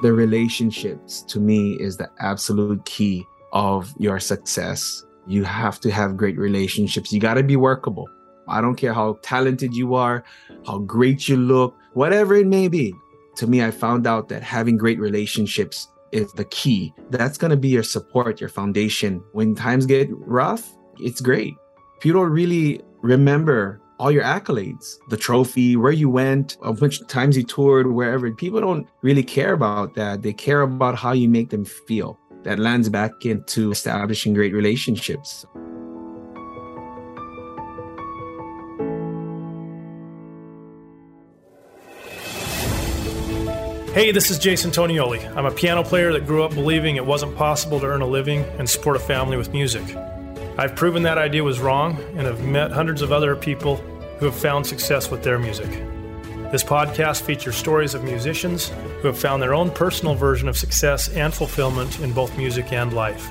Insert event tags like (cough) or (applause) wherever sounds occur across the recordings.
The relationships to me is the absolute key of your success. You have to have great relationships. You got to be workable. I don't care how talented you are, how great you look, whatever it may be. To me, I found out that having great relationships is the key. That's going to be your support, your foundation. When times get rough, it's great. If you don't really remember all your accolades, the trophy, where you went, how much times you toured, wherever. People don't really care about that. They care about how you make them feel. That lands back into establishing great relationships. Hey, this is Jason Tonioli. I'm a piano player that grew up believing it wasn't possible to earn a living and support a family with music. I've proven that idea was wrong and have met hundreds of other people who have found success with their music. This podcast features stories of musicians who have found their own personal version of success and fulfillment in both music and life.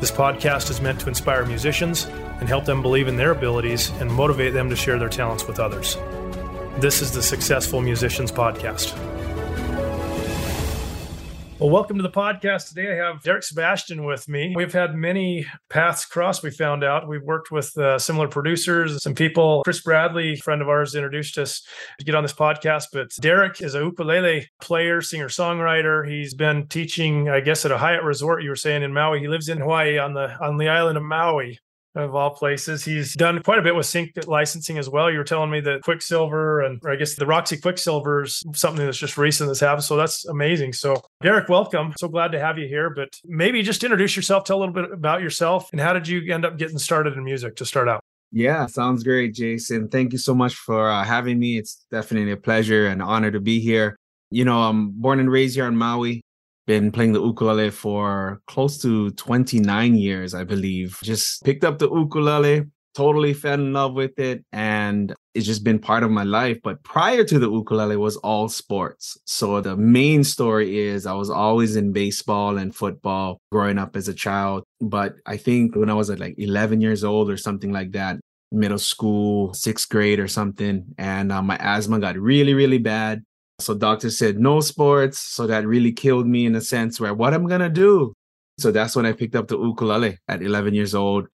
This podcast is meant to inspire musicians and help them believe in their abilities and motivate them to share their talents with others. This is the Successful Musicians Podcast. Well, welcome to the podcast. Today I have Derick Sebastian with me. We've had many paths cross, we found out. We've worked with uh, similar producers, some people. Chris Bradley, friend of ours, introduced us to get on this podcast. But Derick is a ukulele player, singer, songwriter. He's been teaching, I guess, at a Hyatt resort, you were saying, in Maui. He lives in Hawaii on the on the island of Maui of all places. He's done quite a bit with sync licensing as well. You were telling me that Quiksilver and I guess the Roxy Quiksilver is something that's just recent that's happened. So that's amazing. So Derick, welcome. So glad to have you here. But maybe just introduce yourself, tell a little bit about yourself and how did you end up getting started in music to start out? Yeah, sounds great, Jason. Thank you so much for uh, having me. It's definitely a pleasure and honor to be here. You know, I'm born and raised here in Maui been playing the ukulele for close to 29 years, I believe. Just picked up the ukulele, totally fell in love with it, and it's just been part of my life. But prior to the ukulele was all sports. So the main story is I was always in baseball and football growing up as a child. But I think when I was like 11 years old or something like that, middle school, sixth grade or something, and uh, my asthma got really, really bad. So doctor said no sports. So that really killed me in a sense where what I'm gonna do. So that's when I picked up the ukulele at 11 years old.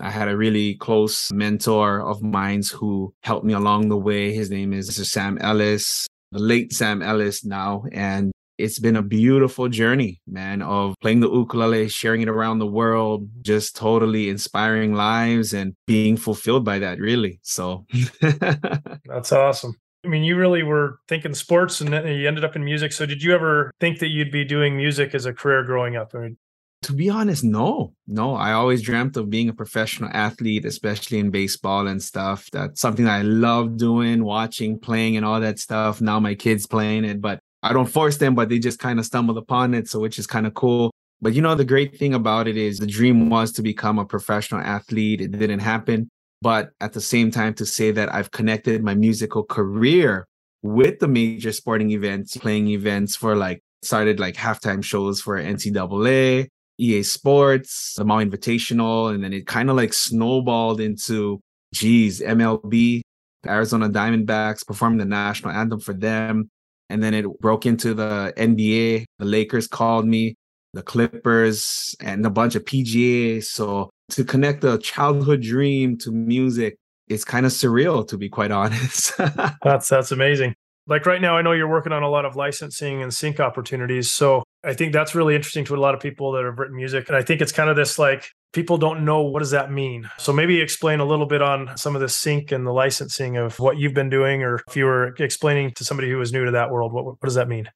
I had a really close mentor of mine who helped me along the way. His name is Mr. Sam Ellis, the late Sam Ellis now. And it's been a beautiful journey, man, of playing the ukulele, sharing it around the world, just totally inspiring lives and being fulfilled by that, really. So (laughs) that's awesome. I mean, you really were thinking sports and then you ended up in music. So did you ever think that you'd be doing music as a career growing up? I mean, to be honest, no, no. I always dreamt of being a professional athlete, especially in baseball and stuff. That's something I love doing, watching, playing, and all that stuff. Now my kids playing it, but I don't force them, but they just kind of stumbled upon it. So, which is kind of cool. But you know, the great thing about it is the dream was to become a professional athlete. It didn't happen but at the same time to say that I've connected my musical career with the major sporting events, playing events for like started like halftime shows for NCAA, EA Sports, the Maui Invitational, and then it kind of like snowballed into, geez, MLB, the Arizona Diamondbacks, performing the national anthem for them. And then it broke into the NBA. The Lakers called me, the Clippers, and a bunch of PGA. So to connect a childhood dream to music is kind of surreal to be quite (laughs) honest. That's that's amazing. Like right now i know you're working on a lot of licensing and sync opportunities so i think that's really interesting to a lot of people that have written music and i think it's kind of this like people don't know what does that mean. So maybe explain a little bit on some of the sync and the licensing of what you've been doing or if you were explaining to somebody who was new to that world what, what does that mean?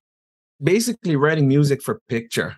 Basically writing music for picture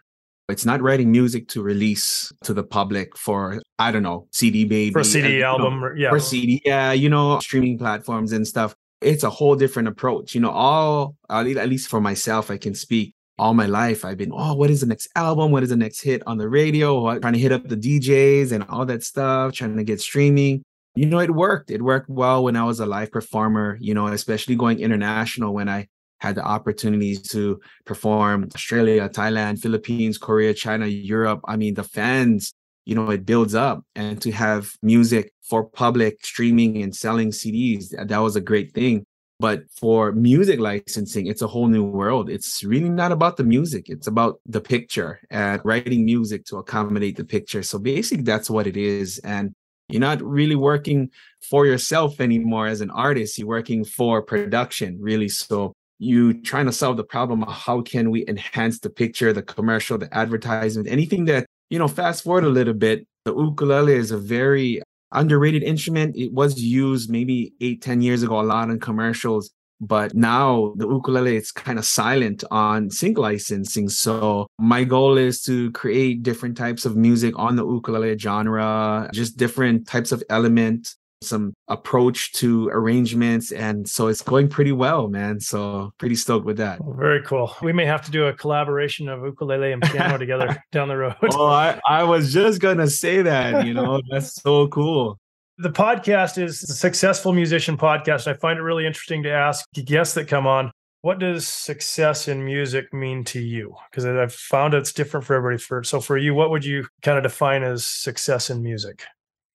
it's not writing music to release to the public for I don't know CD baby for CD album, know, yeah, for CD, yeah, you know, streaming platforms and stuff. It's a whole different approach. You know, all at least for myself, I can speak. All my life, I've been, oh, what is the next album? What is the next hit on the radio? What, trying to hit up the DJs and all that stuff, trying to get streaming. You know, it worked. It worked well when I was a live performer, you know, especially going international when I had the opportunities to perform Australia, Thailand, Philippines, Korea, China, Europe. I mean, the fans, you know, it builds up and to have music for public streaming and selling CDs, that was a great thing. But for music licensing, it's a whole new world. It's really not about the music, it's about the picture and writing music to accommodate the picture. So basically, that's what it is. And you're not really working for yourself anymore as an artist, you're working for production, really. So you trying to solve the problem of how can we enhance the picture, the commercial, the advertisement, anything that, you know, fast forward a little bit, the ukulele is a very underrated instrument. It was used maybe eight, ten years ago, a lot in commercials. But now the ukulele is kind of silent on sync licensing. So my goal is to create different types of music on the ukulele genre, just different types of elements some approach to arrangements and so it's going pretty well man. So pretty stoked with that. Very cool. We may have to do a collaboration of ukulele and piano (laughs) together down the road. Oh I, I was just gonna say that you know (laughs) that's so cool. The podcast is a successful musician podcast. I find it really interesting to ask guests that come on what does success in music mean to you? Because i've found it's different for everybody. For so for you what would you kind of define as success in music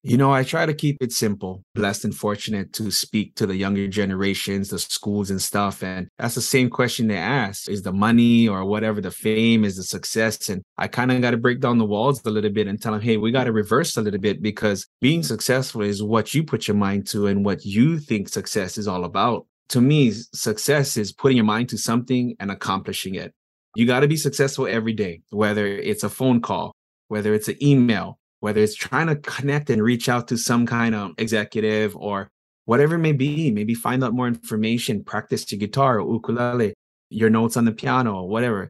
you know, I try to keep it simple. Blessed and fortunate to speak to the younger generations, the schools and stuff. And that's the same question they ask is the money or whatever, the fame, is the success? And I kind of got to break down the walls a little bit and tell them, hey, we got to reverse a little bit because being successful is what you put your mind to and what you think success is all about. To me, success is putting your mind to something and accomplishing it. You got to be successful every day, whether it's a phone call, whether it's an email, whether it's trying to connect and reach out to some kind of executive or whatever it may be, maybe find out more information, practice your guitar or ukulele, your notes on the piano, or whatever.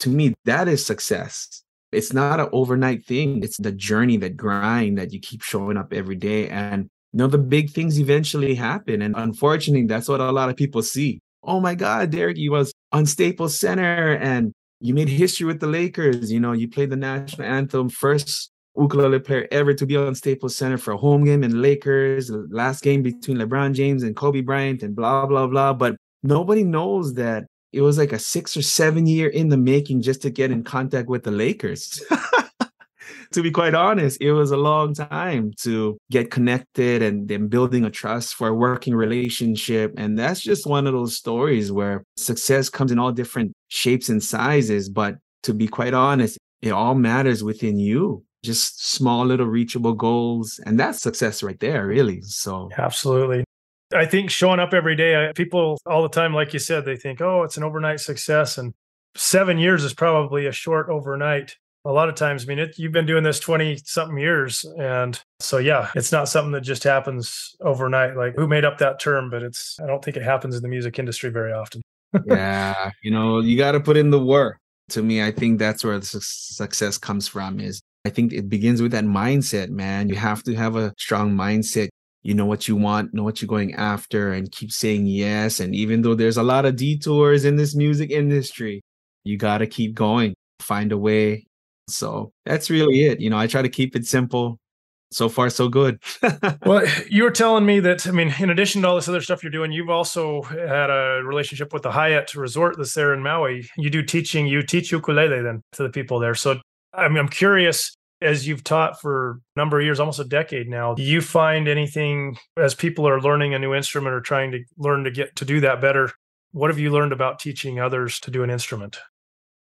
To me, that is success. It's not an overnight thing. It's the journey, that grind that you keep showing up every day. And you know, the big things eventually happen. And unfortunately, that's what a lot of people see. Oh my God, Derick, you was on Staples Center and you made history with the Lakers. You know, you played the national anthem first ukulele player ever to be on Staples Center for a home game in Lakers, last game between LeBron James and Kobe Bryant, and blah, blah, blah. But nobody knows that it was like a six or seven year in the making just to get in contact with the Lakers. (laughs) to be quite honest, it was a long time to get connected and then building a trust for a working relationship. And that's just one of those stories where success comes in all different shapes and sizes. But to be quite honest, it all matters within you just small little reachable goals and that's success right there really so. Absolutely. I think showing up every day people all the time like you said they think oh it's an overnight success and seven years is probably a short overnight. A lot of times i mean it, you've been doing this 20 something years and so yeah it's not something that just happens overnight like who made up that term but it's i don't think it happens in the music industry very often. (laughs) Yeah you know you got to put in the work. To me i think that's where the su- success comes from is I think it begins with that mindset, man. You have to have a strong mindset. You know what you want, know what you're going after, and keep saying yes. And even though there's a lot of detours in this music industry, you got to keep going, find a way. So that's really it. You know, I try to keep it simple. So far, so good. (laughs) well, you were telling me that, I mean, in addition to all this other stuff you're doing, you've also had a relationship with the Hyatt Resort that's there in Maui. You do teaching, you teach ukulele then to the people there. So I mean, I'm curious as you've taught for a number of years, almost a decade now, do you find anything as people are learning a new instrument or trying to learn to get to do that better? What have you learned about teaching others to do an instrument?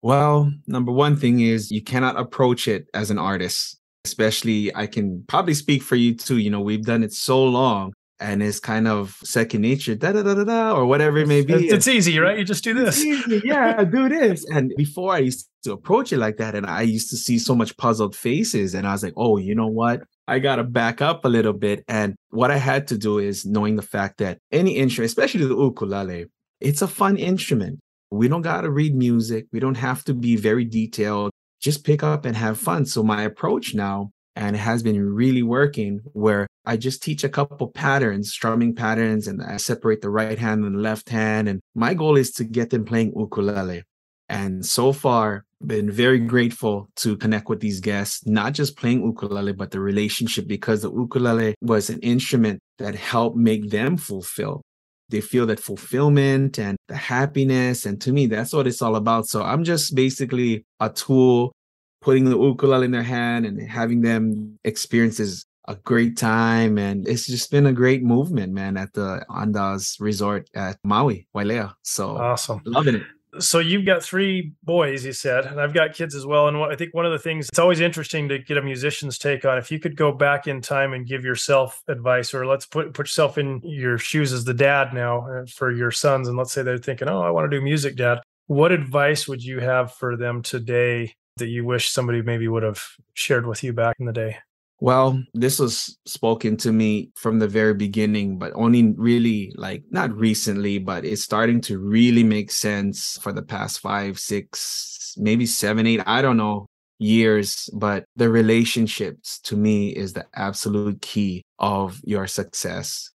Well, number one thing is you cannot approach it as an artist. Especially, I can probably speak for you too. You know, we've done it so long and it's kind of second nature, da da da da da, or whatever it may be. It's, it's easy, right? You just do this. yeah, do this. (laughs) And before I used to approach it like that, and I used to see so much puzzled faces, and I was like, oh, you know what? I got to back up a little bit. And what I had to do is knowing the fact that any instrument, especially the ukulele, it's a fun instrument. We don't got to read music. We don't have to be very detailed. Just pick up and have fun. So my approach now and it has been really working where I just teach a couple patterns, strumming patterns, and I separate the right hand and the left hand. And my goal is to get them playing ukulele. And so far, been very grateful to connect with these guests, not just playing ukulele, but the relationship because the ukulele was an instrument that helped make them fulfill. They feel that fulfillment and the happiness. And to me, that's what it's all about. So I'm just basically a tool putting the ukulele in their hand and having them experience this a great time and it's just been a great movement, man, at the Andaz Resort at Maui, Wailea. So awesome. Loving it so you've got three boys you said and i've got kids as well and what, i think one of the things it's always interesting to get a musician's take on if you could go back in time and give yourself advice or let's put put yourself in your shoes as the dad now uh, for your sons and let's say they're thinking oh i want to do music dad what advice would you have for them today that you wish somebody maybe would have shared with you back in the day? Well, this was spoken to me from the very beginning, but only really like not recently, but it's starting to really make sense for the past five, six, maybe seven, eight, I don't know, years. But the relationships to me is the absolute key of your success.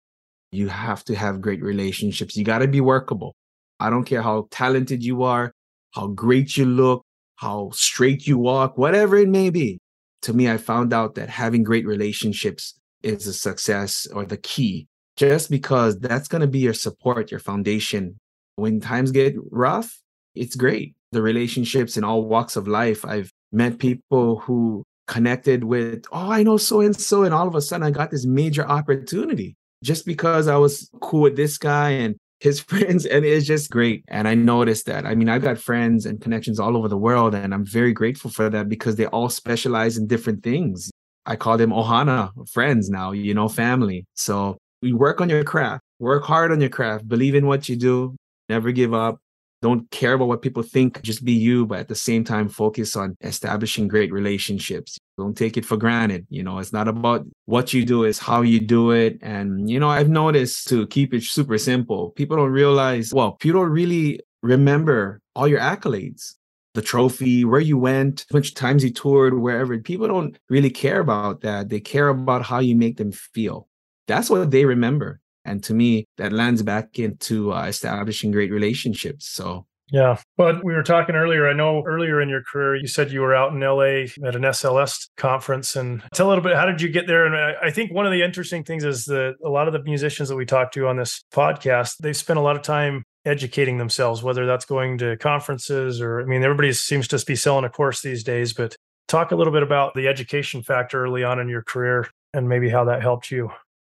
You have to have great relationships. You got to be workable. I don't care how talented you are, how great you look, how straight you walk, whatever it may be. To me, I found out that having great relationships is a success or the key, just because that's going to be your support, your foundation. When times get rough, it's great. The relationships in all walks of life. I've met people who connected with, oh, I know so and so. And all of a sudden, I got this major opportunity just because I was cool with this guy and his (laughs) friends and it's just great. And i noticed that. I mean i've got friends and connections all over the world and i'm very grateful for that because they all specialize in different things. I call them ohana friends now you know family. So we work on your craft work hard on your craft believe in what you do never give up. Don't care about what people think just be you but at the same time focus on establishing great relationships don't take it for granted you know? It's not about what you do it's how you do it. And you know i've noticed to keep it super simple people don't realize well people don't really remember all your accolades. The trophy where you went how much times you toured wherever. People don't really care about that. They care about how you make them feel. That's what they remember. And to me, that lands back into uh, establishing great relationships. So yeah. But we were talking earlier. I know earlier in your career, you said you were out in LA at an SLS conference. And tell a little bit, how did you get there? And I, I think one of the interesting things is that a lot of the musicians that we talked to on this podcast, they've spent a lot of time educating themselves, whether that's going to conferences or, I mean, everybody seems to be selling a course these days. But talk a little bit about the education factor early on in your career and maybe how that helped you.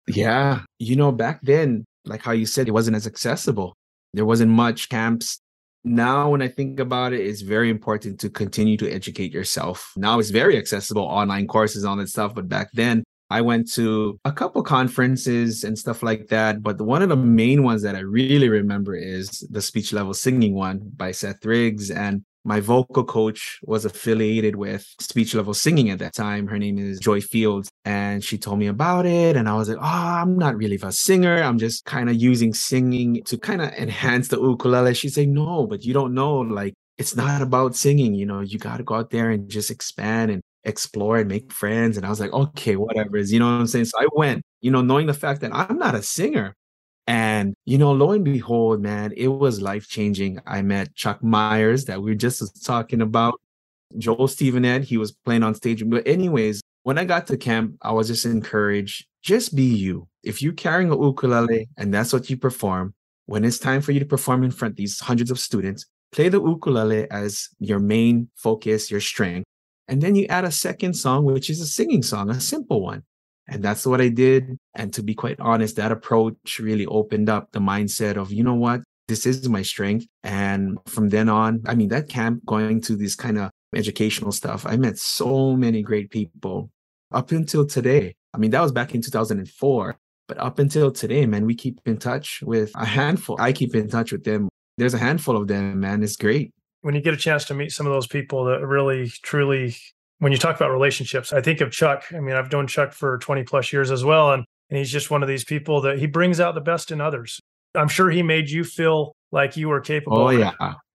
Yeah. You know, back then, like how you said, it wasn't as accessible. There wasn't much camps. Now, when I think about it, it's very important to continue to educate yourself. Now it's very accessible, online courses, all that stuff. But back then, I went to a couple conferences and stuff like that. But one of the main ones that I really remember is the speech level singing one by Seth Riggs. And my vocal coach was affiliated with speech level singing at that time. Her name is Joy Fields. And she told me about it. And I was like, oh, I'm not really a singer. I'm just kind of using singing to kind of enhance the ukulele. She's like, no, but you don't know. Like, it's not about singing. You know, you got to go out there and just expand and explore and make friends. And I was like, okay, whatever. You know what I'm saying? So I went, you know, knowing the fact that I'm not a singer, and, you know, lo and behold, man, it was life changing. I met Chuck Myers that we were just talking about, Joel Stevenett, he was playing on stage. But, anyways, when I got to camp, I was just encouraged just be you. If you're carrying a ukulele and that's what you perform, when it's time for you to perform in front of these hundreds of students, play the ukulele as your main focus, your strength. And then you add a second song, which is a singing song, a simple one. And that's what I did. And to be quite honest, that approach really opened up the mindset of, you know what, this is my strength. And from then on, I mean, that camp going to this kind of educational stuff, I met so many great people up until today. I mean, that was back in 2004. But up until today, man, we keep in touch with a handful. I keep in touch with them. There's a handful of them, man. It's great when you get a chance to meet some of those people that really truly when you talk about relationships, I think of Chuck. I mean, I've known Chuck for 20 plus years as well. And, and he's just one of these people that he brings out the best in others. I'm sure he made you feel like you were capable. Oh, yeah.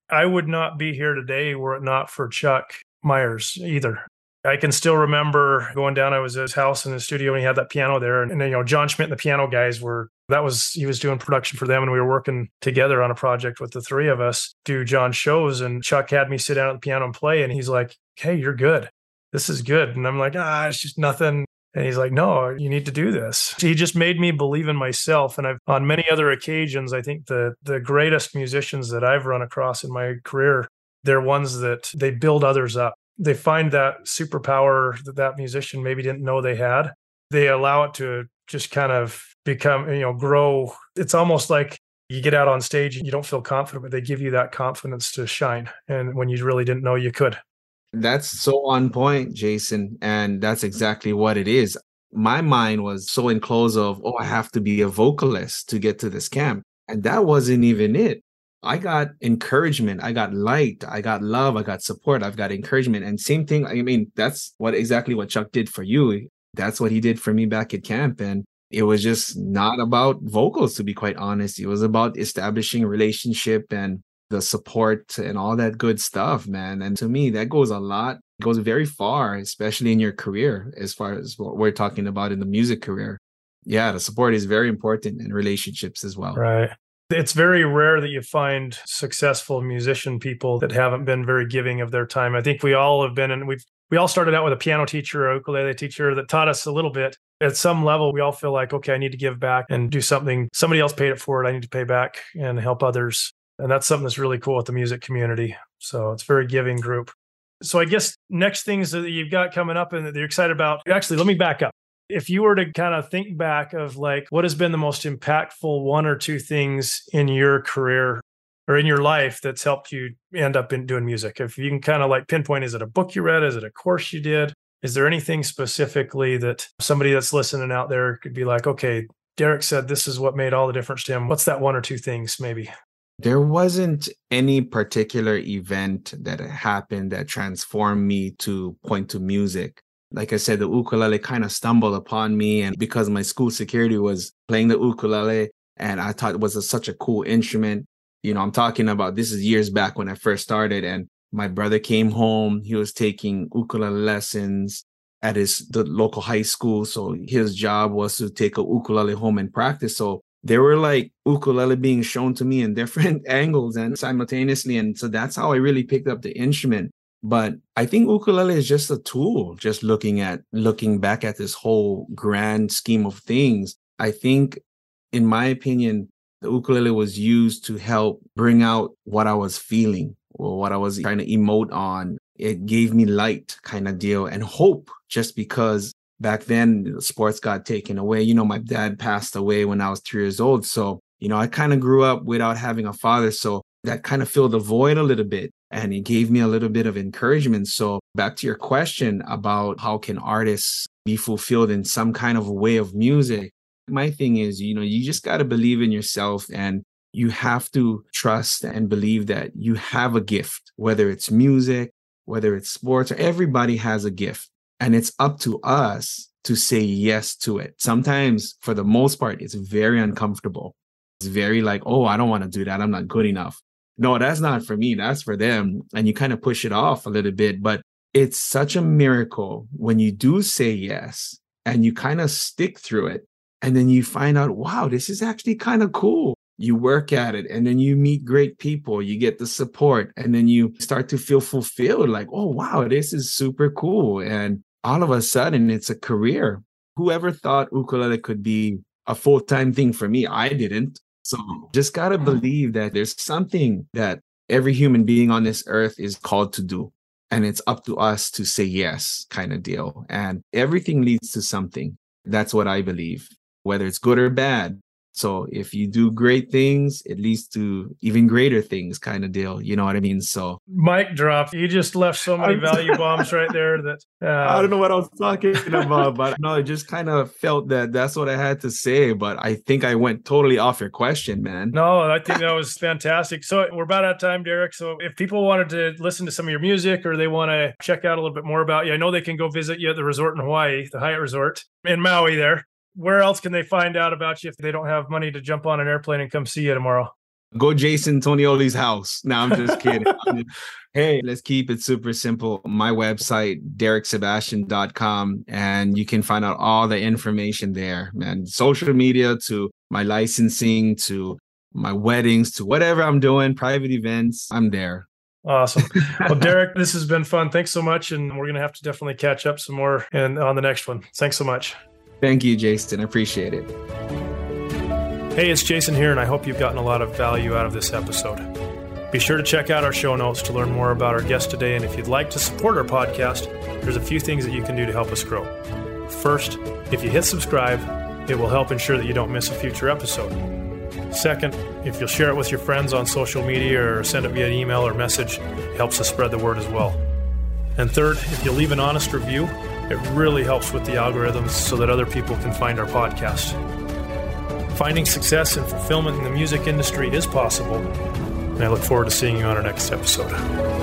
I would not be here today were it not for Chuck Myers either. I can still remember going down. I was at his house in the studio and he had that piano there. And, and, you know, Jon Schmidt and the piano guys were, that was, he was doing production for them. And we were working together on a project with the three of us, do Jon shows. And Chuck had me sit down at the piano and play. And he's like, Hey, you're good this is good. And I'm like, ah, it's just nothing. And he's like, no, you need to do this. He just made me believe in myself. And I've on many other occasions, I think the the greatest musicians that I've run across in my career, they're ones that they build others up. They find that superpower that that musician maybe didn't know they had. they allow it to just kind of become, you know, grow. It's almost like you get out on stage and you don't feel confident, but they give you that confidence to shine. And when you really didn't know you could. That's so on point, Jason. And that's exactly what it is. My mind was so enclosed of, oh, I have to be a vocalist to get to this camp. And that wasn't even it. I got encouragement. I got light. I got love. I got support. I've got encouragement. And same thing. I mean, that's what exactly what Chuck did for you. That's what he did for me back at camp. And it was just not about vocals, to be quite honest. It was about establishing relationship and the support and all that good stuff, man. And to me, that goes a lot, goes very far, especially in your career, as far as what we're talking about in the music career. Yeah, the support is very important in relationships as well. Right. It's very rare that you find successful musician people that haven't been very giving of their time. I think we all have been, and we've we all started out with a piano teacher or ukulele teacher that taught us a little bit. At some level, we all feel like, okay, I need to give back and do something. Somebody else paid it for it. I need to pay back and help others. And that's something that's really cool with the music community. So it's very giving group. So I guess next things that you've got coming up and that you're excited about. Actually, let me back up if you were to kind of think back of like what has been the most impactful one or two things in your career or in your life that's helped you end up in doing music if you can kind of like pinpoint is it a book you read is it a course you did is there anything specifically that somebody that's listening out there could be like okay derick said this is what made all the difference to him what's that one or two things maybe there wasn't any particular event that happened that transformed me to point to music like I said, the ukulele kind of stumbled upon me. And because my school security was playing the ukulele, and I thought it was a, such a cool instrument. You know, I'm talking about this is years back when I first started, and my brother came home. He was taking ukulele lessons at his the local high school. So his job was to take a ukulele home and practice. So there were like ukulele being shown to me in different (laughs) angles and simultaneously. And so that's how I really picked up the instrument. But I think ukulele is just a tool, just looking at looking back at this whole grand scheme of things. I think, in my opinion, the ukulele was used to help bring out what I was feeling or what I was trying to emote on. It gave me light kind of deal and hope just because back then sports got taken away. You know, my dad passed away when I was three years old. So, you know, I kind of grew up without having a father. So that kind of filled the void a little bit and it gave me a little bit of encouragement so back to your question about how can artists be fulfilled in some kind of way of music my thing is you know you just got to believe in yourself and you have to trust and believe that you have a gift whether it's music whether it's sports or everybody has a gift and it's up to us to say yes to it sometimes for the most part it's very uncomfortable it's very like oh i don't want to do that i'm not good enough no, that's not for me. That's for them. And you kind of push it off a little bit. But it's such a miracle when you do say yes and you kind of stick through it. And then you find out, wow, this is actually kind of cool. You work at it and then you meet great people, you get the support, and then you start to feel fulfilled like, oh, wow, this is super cool. And all of a sudden, it's a career. Whoever thought ukulele could be a full time thing for me? I didn't. So just got to mm-hmm. believe that there's something that every human being on this earth is called to do. And it's up to us to say yes, kind of deal. And everything leads to something. That's what I believe, whether it's good or bad. So if you do great things, it leads to even greater things, kind of deal. You know what I mean? So mic drop. You just left so many value (laughs) bombs right there that uh, I don't know what I was talking about, but no, I just kind of felt that that's what I had to say. But I think I went totally off your question, man. No, I think that was fantastic. So we're about out of time, Derick. So if people wanted to listen to some of your music or they want to check out a little bit more about you, I know they can go visit you at the resort in Hawaii, the Hyatt Resort in Maui there where else can they find out about you if they don't have money to jump on an airplane and come see you tomorrow? Go Jason Tonioli's house. Now I'm just (laughs) kidding. hey, let's keep it super simple. My website, dericksebastian.com, and you can find out all the information there, man. Social media to my licensing to my weddings to whatever I'm doing, private events, I'm there. Awesome. Well, (laughs) Derick, this has been fun. Thanks so much. And we're going to have to definitely catch up some more and on the next one. Thanks so much. Thank you, Jason. I appreciate it. Hey, it's Jason here, and I hope you've gotten a lot of value out of this episode. Be sure to check out our show notes to learn more about our guest today. And if you'd like to support our podcast, there's a few things that you can do to help us grow. First, if you hit subscribe, it will help ensure that you don't miss a future episode. Second, if you'll share it with your friends on social media or send it via email or message, it helps us spread the word as well. And third, if you leave an honest review, it really helps with the algorithms so that other people can find our podcast. Finding success and fulfillment in the music industry is possible, and I look forward to seeing you on our next episode.